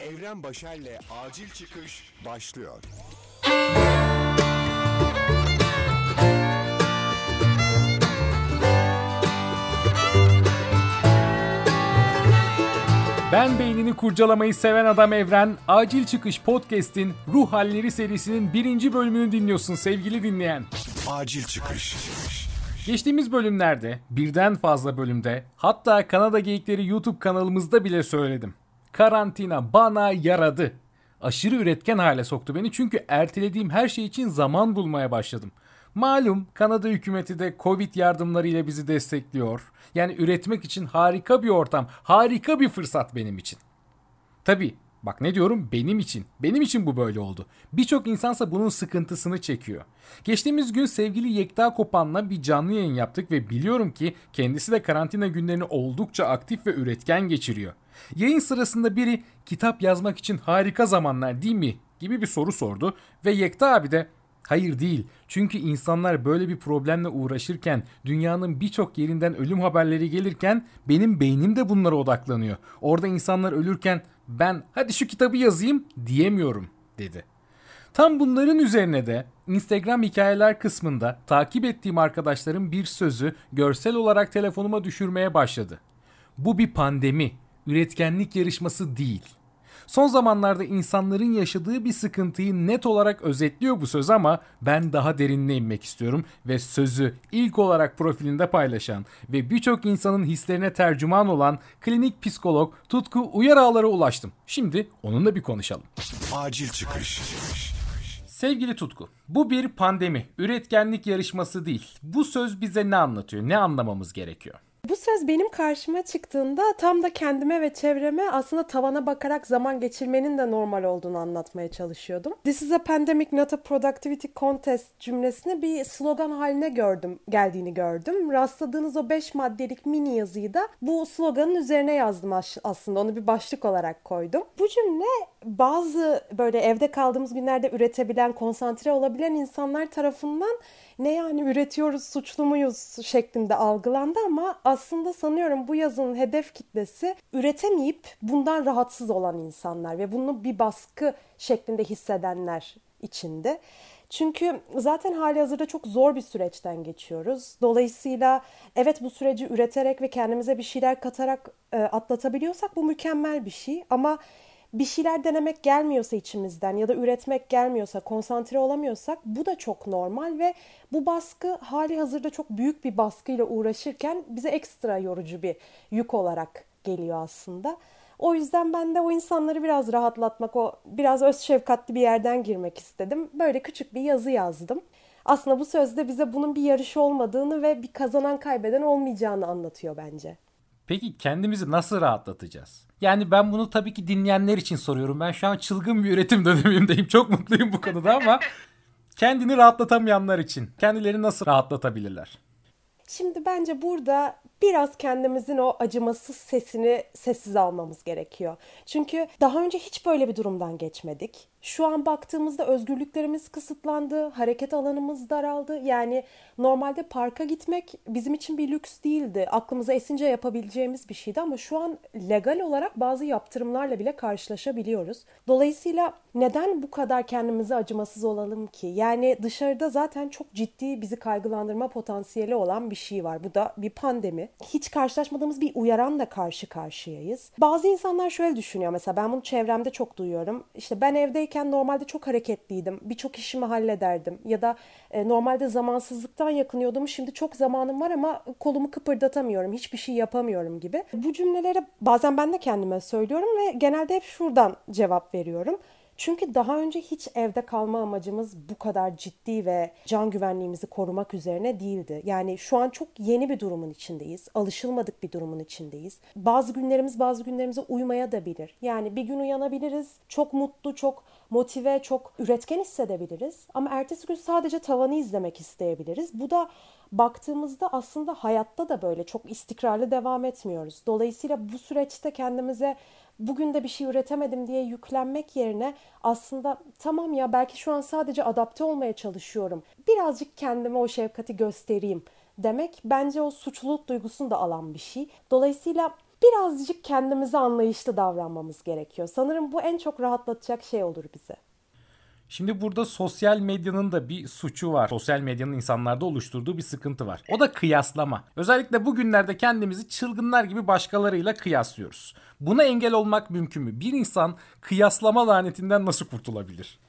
Evren Başer'le Acil Çıkış başlıyor. Ben beynini kurcalamayı seven adam Evren, Acil Çıkış Podcast'in Ruh Halleri serisinin birinci bölümünü dinliyorsun sevgili dinleyen. Acil Çıkış. Geçtiğimiz bölümlerde, birden fazla bölümde, hatta Kanada Geyikleri YouTube kanalımızda bile söyledim. Karantina bana yaradı. Aşırı üretken hale soktu beni çünkü ertelediğim her şey için zaman bulmaya başladım. Malum Kanada hükümeti de Covid yardımlarıyla bizi destekliyor. Yani üretmek için harika bir ortam, harika bir fırsat benim için. Tabi bak ne diyorum benim için. Benim için bu böyle oldu. Birçok insansa bunun sıkıntısını çekiyor. Geçtiğimiz gün sevgili Yekta Kopan'la bir canlı yayın yaptık ve biliyorum ki kendisi de karantina günlerini oldukça aktif ve üretken geçiriyor. Yayın sırasında biri kitap yazmak için harika zamanlar değil mi gibi bir soru sordu ve Yekta abi de Hayır değil. Çünkü insanlar böyle bir problemle uğraşırken, dünyanın birçok yerinden ölüm haberleri gelirken benim beynim de bunlara odaklanıyor. Orada insanlar ölürken ben hadi şu kitabı yazayım diyemiyorum dedi. Tam bunların üzerine de Instagram hikayeler kısmında takip ettiğim arkadaşlarım bir sözü görsel olarak telefonuma düşürmeye başladı. Bu bir pandemi, üretkenlik yarışması değil.'' Son zamanlarda insanların yaşadığı bir sıkıntıyı net olarak özetliyor bu söz ama ben daha derinine inmek istiyorum ve sözü ilk olarak profilinde paylaşan ve birçok insanın hislerine tercüman olan klinik psikolog Tutku Uyarağlar'a ulaştım. Şimdi onunla bir konuşalım. Acil Çıkış. Sevgili Tutku, bu bir pandemi, üretkenlik yarışması değil. Bu söz bize ne anlatıyor, ne anlamamız gerekiyor? Bu söz benim karşıma çıktığında tam da kendime ve çevreme aslında tavana bakarak zaman geçirmenin de normal olduğunu anlatmaya çalışıyordum. This is a pandemic not a productivity contest cümlesini bir slogan haline gördüm, geldiğini gördüm. Rastladığınız o 5 maddelik mini yazıyı da bu sloganın üzerine yazdım aslında. Onu bir başlık olarak koydum. Bu cümle bazı böyle evde kaldığımız günlerde üretebilen, konsantre olabilen insanlar tarafından ne yani üretiyoruz suçlu muyuz şeklinde algılandı ama aslında sanıyorum bu yazının hedef kitlesi üretemeyip bundan rahatsız olan insanlar ve bunu bir baskı şeklinde hissedenler içinde. Çünkü zaten hali hazırda çok zor bir süreçten geçiyoruz. Dolayısıyla evet bu süreci üreterek ve kendimize bir şeyler katarak e, atlatabiliyorsak bu mükemmel bir şey. Ama bir şeyler denemek gelmiyorsa içimizden ya da üretmek gelmiyorsa, konsantre olamıyorsak bu da çok normal ve bu baskı hali hazırda çok büyük bir baskıyla uğraşırken bize ekstra yorucu bir yük olarak geliyor aslında. O yüzden ben de o insanları biraz rahatlatmak, o biraz öz şefkatli bir yerden girmek istedim. Böyle küçük bir yazı yazdım. Aslında bu sözde bize bunun bir yarış olmadığını ve bir kazanan kaybeden olmayacağını anlatıyor bence. Peki kendimizi nasıl rahatlatacağız? Yani ben bunu tabii ki dinleyenler için soruyorum. Ben şu an çılgın bir üretim dönemindeyim. Çok mutluyum bu konuda ama kendini rahatlatamayanlar için kendilerini nasıl rahatlatabilirler? Şimdi bence burada biraz kendimizin o acımasız sesini sessiz almamız gerekiyor. Çünkü daha önce hiç böyle bir durumdan geçmedik. Şu an baktığımızda özgürlüklerimiz kısıtlandı, hareket alanımız daraldı. Yani normalde parka gitmek bizim için bir lüks değildi. Aklımıza esince yapabileceğimiz bir şeydi ama şu an legal olarak bazı yaptırımlarla bile karşılaşabiliyoruz. Dolayısıyla neden bu kadar kendimize acımasız olalım ki? Yani dışarıda zaten çok ciddi bizi kaygılandırma potansiyeli olan bir şey var. Bu da bir pandemi. Hiç karşılaşmadığımız bir uyaranla karşı karşıyayız. Bazı insanlar şöyle düşünüyor mesela ben bunu çevremde çok duyuyorum. İşte ben evde evdeyken normalde çok hareketliydim. Birçok işimi hallederdim. Ya da e, normalde zamansızlıktan yakınıyordum. Şimdi çok zamanım var ama kolumu kıpırdatamıyorum. Hiçbir şey yapamıyorum gibi. Bu cümleleri bazen ben de kendime söylüyorum ve genelde hep şuradan cevap veriyorum. Çünkü daha önce hiç evde kalma amacımız bu kadar ciddi ve can güvenliğimizi korumak üzerine değildi. Yani şu an çok yeni bir durumun içindeyiz. Alışılmadık bir durumun içindeyiz. Bazı günlerimiz bazı günlerimize uymaya da bilir. Yani bir gün uyanabiliriz, çok mutlu, çok motive, çok üretken hissedebiliriz. Ama ertesi gün sadece tavanı izlemek isteyebiliriz. Bu da baktığımızda aslında hayatta da böyle çok istikrarlı devam etmiyoruz. Dolayısıyla bu süreçte kendimize bugün de bir şey üretemedim diye yüklenmek yerine aslında tamam ya belki şu an sadece adapte olmaya çalışıyorum. Birazcık kendime o şefkati göstereyim demek bence o suçluluk duygusunu da alan bir şey. Dolayısıyla birazcık kendimize anlayışlı davranmamız gerekiyor. Sanırım bu en çok rahatlatacak şey olur bize. Şimdi burada sosyal medyanın da bir suçu var. Sosyal medyanın insanlarda oluşturduğu bir sıkıntı var. O da kıyaslama. Özellikle bugünlerde kendimizi çılgınlar gibi başkalarıyla kıyaslıyoruz. Buna engel olmak mümkün mü? Bir insan kıyaslama lanetinden nasıl kurtulabilir?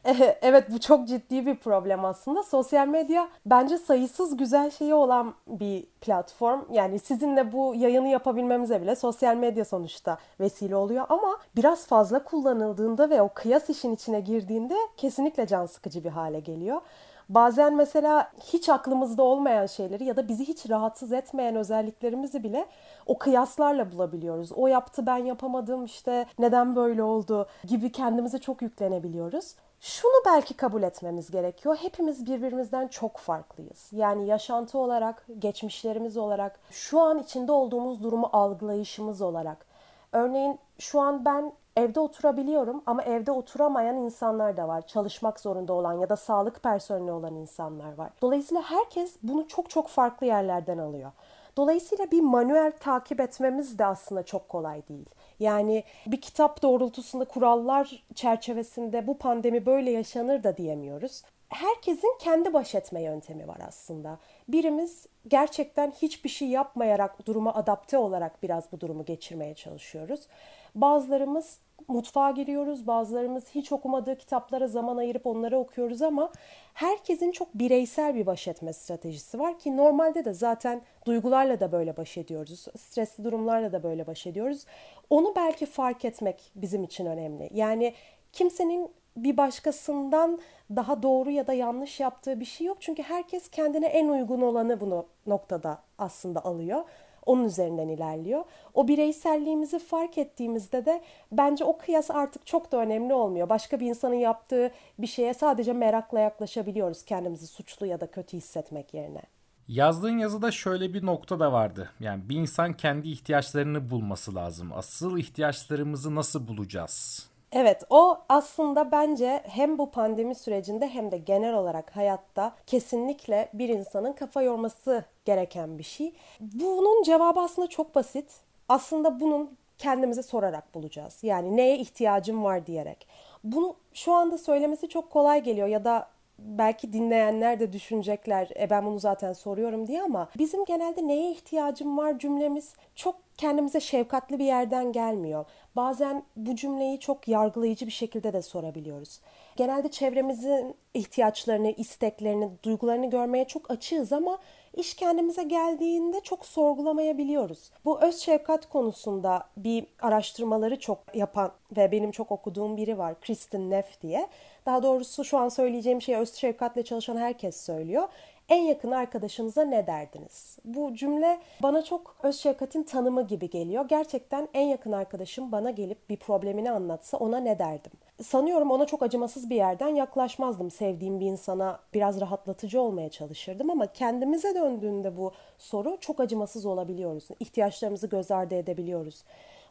Evet bu çok ciddi bir problem aslında. Sosyal medya bence sayısız güzel şeyi olan bir platform. Yani sizinle bu yayını yapabilmemize bile sosyal medya sonuçta vesile oluyor ama biraz fazla kullanıldığında ve o kıyas işin içine girdiğinde kesinlikle can sıkıcı bir hale geliyor. Bazen mesela hiç aklımızda olmayan şeyleri ya da bizi hiç rahatsız etmeyen özelliklerimizi bile o kıyaslarla bulabiliyoruz. O yaptı ben yapamadım işte neden böyle oldu gibi kendimize çok yüklenebiliyoruz. Şunu belki kabul etmemiz gerekiyor. Hepimiz birbirimizden çok farklıyız. Yani yaşantı olarak, geçmişlerimiz olarak, şu an içinde olduğumuz durumu algılayışımız olarak. Örneğin şu an ben evde oturabiliyorum ama evde oturamayan insanlar da var. Çalışmak zorunda olan ya da sağlık personeli olan insanlar var. Dolayısıyla herkes bunu çok çok farklı yerlerden alıyor. Dolayısıyla bir manuel takip etmemiz de aslında çok kolay değil. Yani bir kitap doğrultusunda kurallar çerçevesinde bu pandemi böyle yaşanır da diyemiyoruz. Herkesin kendi baş etme yöntemi var aslında. Birimiz gerçekten hiçbir şey yapmayarak duruma adapte olarak biraz bu durumu geçirmeye çalışıyoruz. Bazılarımız mutfağa giriyoruz, bazılarımız hiç okumadığı kitaplara zaman ayırıp onları okuyoruz ama herkesin çok bireysel bir baş etme stratejisi var ki normalde de zaten duygularla da böyle baş ediyoruz. Stresli durumlarla da böyle baş ediyoruz. Onu belki fark etmek bizim için önemli. Yani kimsenin bir başkasından daha doğru ya da yanlış yaptığı bir şey yok. Çünkü herkes kendine en uygun olanı bunu noktada aslında alıyor. Onun üzerinden ilerliyor. O bireyselliğimizi fark ettiğimizde de bence o kıyas artık çok da önemli olmuyor. Başka bir insanın yaptığı bir şeye sadece merakla yaklaşabiliyoruz kendimizi suçlu ya da kötü hissetmek yerine. Yazdığın yazıda şöyle bir nokta da vardı. Yani bir insan kendi ihtiyaçlarını bulması lazım. Asıl ihtiyaçlarımızı nasıl bulacağız? Evet o aslında bence hem bu pandemi sürecinde hem de genel olarak hayatta kesinlikle bir insanın kafa yorması gereken bir şey. Bunun cevabı aslında çok basit. Aslında bunun kendimize sorarak bulacağız. Yani neye ihtiyacım var diyerek. Bunu şu anda söylemesi çok kolay geliyor ya da belki dinleyenler de düşünecekler e ben bunu zaten soruyorum diye ama bizim genelde neye ihtiyacım var cümlemiz çok kendimize şefkatli bir yerden gelmiyor. Bazen bu cümleyi çok yargılayıcı bir şekilde de sorabiliyoruz. Genelde çevremizin ihtiyaçlarını, isteklerini, duygularını görmeye çok açığız ama iş kendimize geldiğinde çok sorgulamayabiliyoruz. Bu öz şefkat konusunda bir araştırmaları çok yapan ve benim çok okuduğum biri var. Kristen Neff diye. Daha doğrusu şu an söyleyeceğim şeyi öz şefkatle çalışan herkes söylüyor. En yakın arkadaşınıza ne derdiniz? Bu cümle bana çok öz şefkatin tanımı gibi geliyor. Gerçekten en yakın arkadaşım bana gelip bir problemini anlatsa ona ne derdim? Sanıyorum ona çok acımasız bir yerden yaklaşmazdım. Sevdiğim bir insana biraz rahatlatıcı olmaya çalışırdım ama kendimize döndüğünde bu soru çok acımasız olabiliyoruz. İhtiyaçlarımızı göz ardı edebiliyoruz.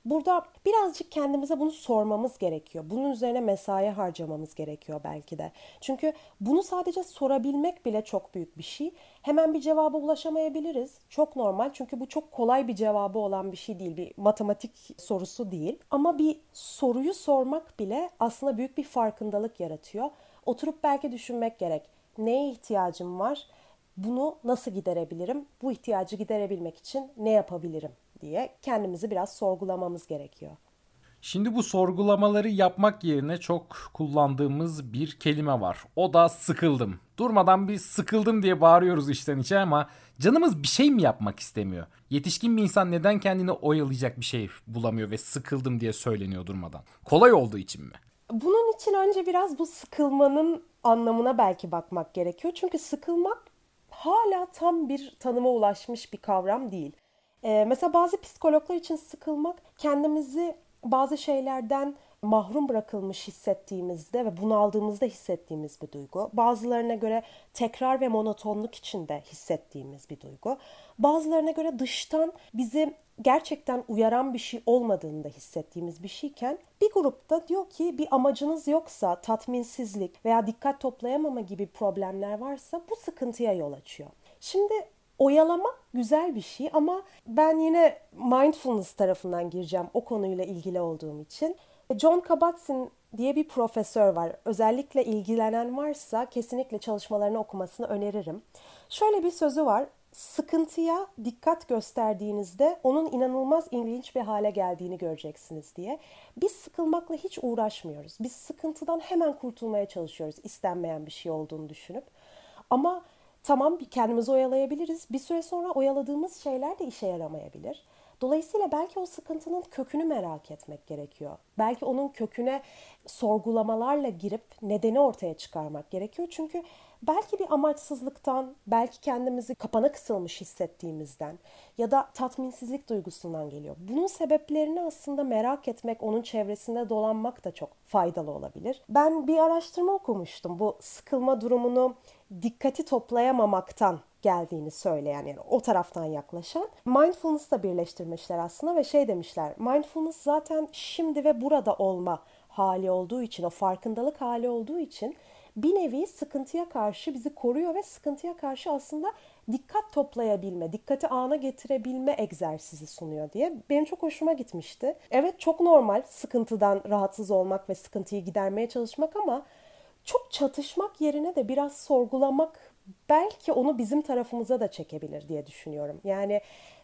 Burada birazcık kendimize bunu sormamız gerekiyor. Bunun üzerine mesai harcamamız gerekiyor belki de. Çünkü bunu sadece sorabilmek bile çok büyük bir şey. Hemen bir cevaba ulaşamayabiliriz. Çok normal çünkü bu çok kolay bir cevabı olan bir şey değil. Bir matematik sorusu değil. Ama bir soruyu sormak bile aslında büyük bir farkındalık yaratıyor. Oturup belki düşünmek gerek. Neye ihtiyacım var? Bunu nasıl giderebilirim? Bu ihtiyacı giderebilmek için ne yapabilirim? Diye kendimizi biraz sorgulamamız gerekiyor. Şimdi bu sorgulamaları yapmak yerine çok kullandığımız bir kelime var. O da sıkıldım. Durmadan bir sıkıldım diye bağırıyoruz içten içe ama canımız bir şey mi yapmak istemiyor? Yetişkin bir insan neden kendini oyalayacak bir şey bulamıyor ve sıkıldım diye söyleniyor durmadan? Kolay olduğu için mi? Bunun için önce biraz bu sıkılmanın anlamına belki bakmak gerekiyor. Çünkü sıkılmak hala tam bir tanıma ulaşmış bir kavram değil. Ee, mesela bazı psikologlar için sıkılmak kendimizi bazı şeylerden mahrum bırakılmış hissettiğimizde ve bunaldığımızda hissettiğimiz bir duygu. Bazılarına göre tekrar ve monotonluk içinde hissettiğimiz bir duygu. Bazılarına göre dıştan bizi gerçekten uyaran bir şey olmadığında hissettiğimiz bir şeyken bir grupta diyor ki bir amacınız yoksa tatminsizlik veya dikkat toplayamama gibi problemler varsa bu sıkıntıya yol açıyor. Şimdi oyalamak güzel bir şey ama ben yine mindfulness tarafından gireceğim o konuyla ilgili olduğum için. John Kabat-Zinn diye bir profesör var. Özellikle ilgilenen varsa kesinlikle çalışmalarını okumasını öneririm. Şöyle bir sözü var. Sıkıntıya dikkat gösterdiğinizde onun inanılmaz ilginç bir hale geldiğini göreceksiniz diye. Biz sıkılmakla hiç uğraşmıyoruz. Biz sıkıntıdan hemen kurtulmaya çalışıyoruz istenmeyen bir şey olduğunu düşünüp. Ama tamam kendimizi oyalayabiliriz. Bir süre sonra oyaladığımız şeyler de işe yaramayabilir. Dolayısıyla belki o sıkıntının kökünü merak etmek gerekiyor. Belki onun köküne sorgulamalarla girip nedeni ortaya çıkarmak gerekiyor. Çünkü belki bir amaçsızlıktan, belki kendimizi kapana kısılmış hissettiğimizden ya da tatminsizlik duygusundan geliyor. Bunun sebeplerini aslında merak etmek, onun çevresinde dolanmak da çok faydalı olabilir. Ben bir araştırma okumuştum. Bu sıkılma durumunu dikkati toplayamamaktan geldiğini söyleyen yani o taraftan yaklaşan mindfulness'la birleştirmişler aslında ve şey demişler mindfulness zaten şimdi ve burada olma hali olduğu için o farkındalık hali olduğu için bir nevi sıkıntıya karşı bizi koruyor ve sıkıntıya karşı aslında dikkat toplayabilme, dikkati ana getirebilme egzersizi sunuyor diye. Benim çok hoşuma gitmişti. Evet çok normal sıkıntıdan rahatsız olmak ve sıkıntıyı gidermeye çalışmak ama çok çatışmak yerine de biraz sorgulamak belki onu bizim tarafımıza da çekebilir diye düşünüyorum. Yani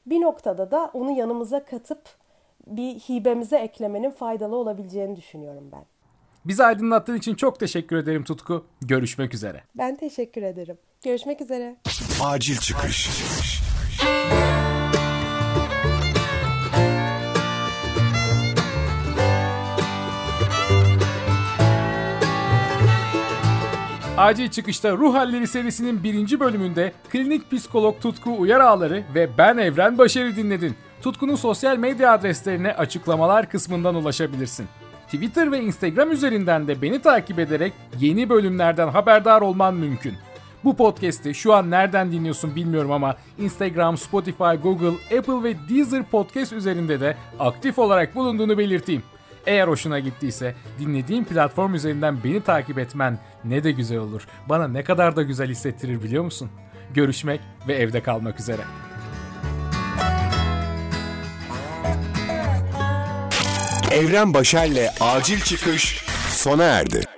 bir noktada da onu yanımıza katıp bir hibemize eklemenin faydalı olabileceğini düşünüyorum ben. Bizi aydınlattığın için çok teşekkür ederim Tutku. Görüşmek üzere. Ben teşekkür ederim. Görüşmek üzere. Acil çıkış. Acil Çıkışta Ruh Halleri serisinin birinci bölümünde klinik psikolog Tutku Uyar Ağları ve ben Evren Başarı dinledin. Tutku'nun sosyal medya adreslerine açıklamalar kısmından ulaşabilirsin. Twitter ve Instagram üzerinden de beni takip ederek yeni bölümlerden haberdar olman mümkün. Bu podcast'i şu an nereden dinliyorsun bilmiyorum ama Instagram, Spotify, Google, Apple ve Deezer podcast üzerinde de aktif olarak bulunduğunu belirteyim. Eğer hoşuna gittiyse dinlediğin platform üzerinden beni takip etmen ne de güzel olur. Bana ne kadar da güzel hissettirir biliyor musun? Görüşmek ve evde kalmak üzere. Evren Başer'le Acil Çıkış sona erdi.